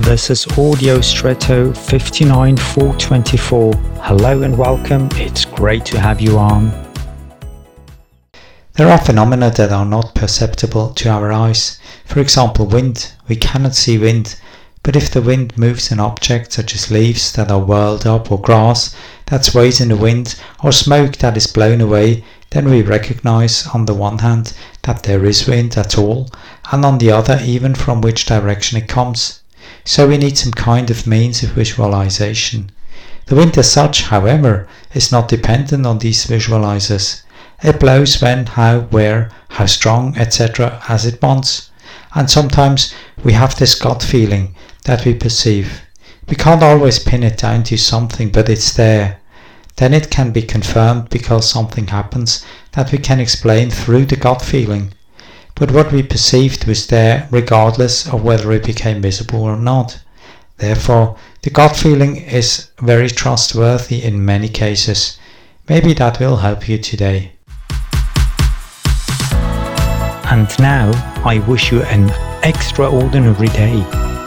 This is Audio Stretto 59424. Hello and welcome. It's great to have you on. There are phenomena that are not perceptible to our eyes. For example, wind. We cannot see wind, but if the wind moves an object such as leaves that are whirled up or grass that sways in the wind or smoke that is blown away, then we recognize on the one hand that there is wind at all and on the other even from which direction it comes. So we need some kind of means of visualization. The wind as such, however, is not dependent on these visualizers. It blows when, how, where, how strong, etc. as it wants. And sometimes we have this gut feeling that we perceive. We can't always pin it down to something, but it's there. Then it can be confirmed because something happens that we can explain through the gut feeling. But what we perceived was there regardless of whether it became visible or not. Therefore, the gut feeling is very trustworthy in many cases. Maybe that will help you today. And now I wish you an extraordinary day.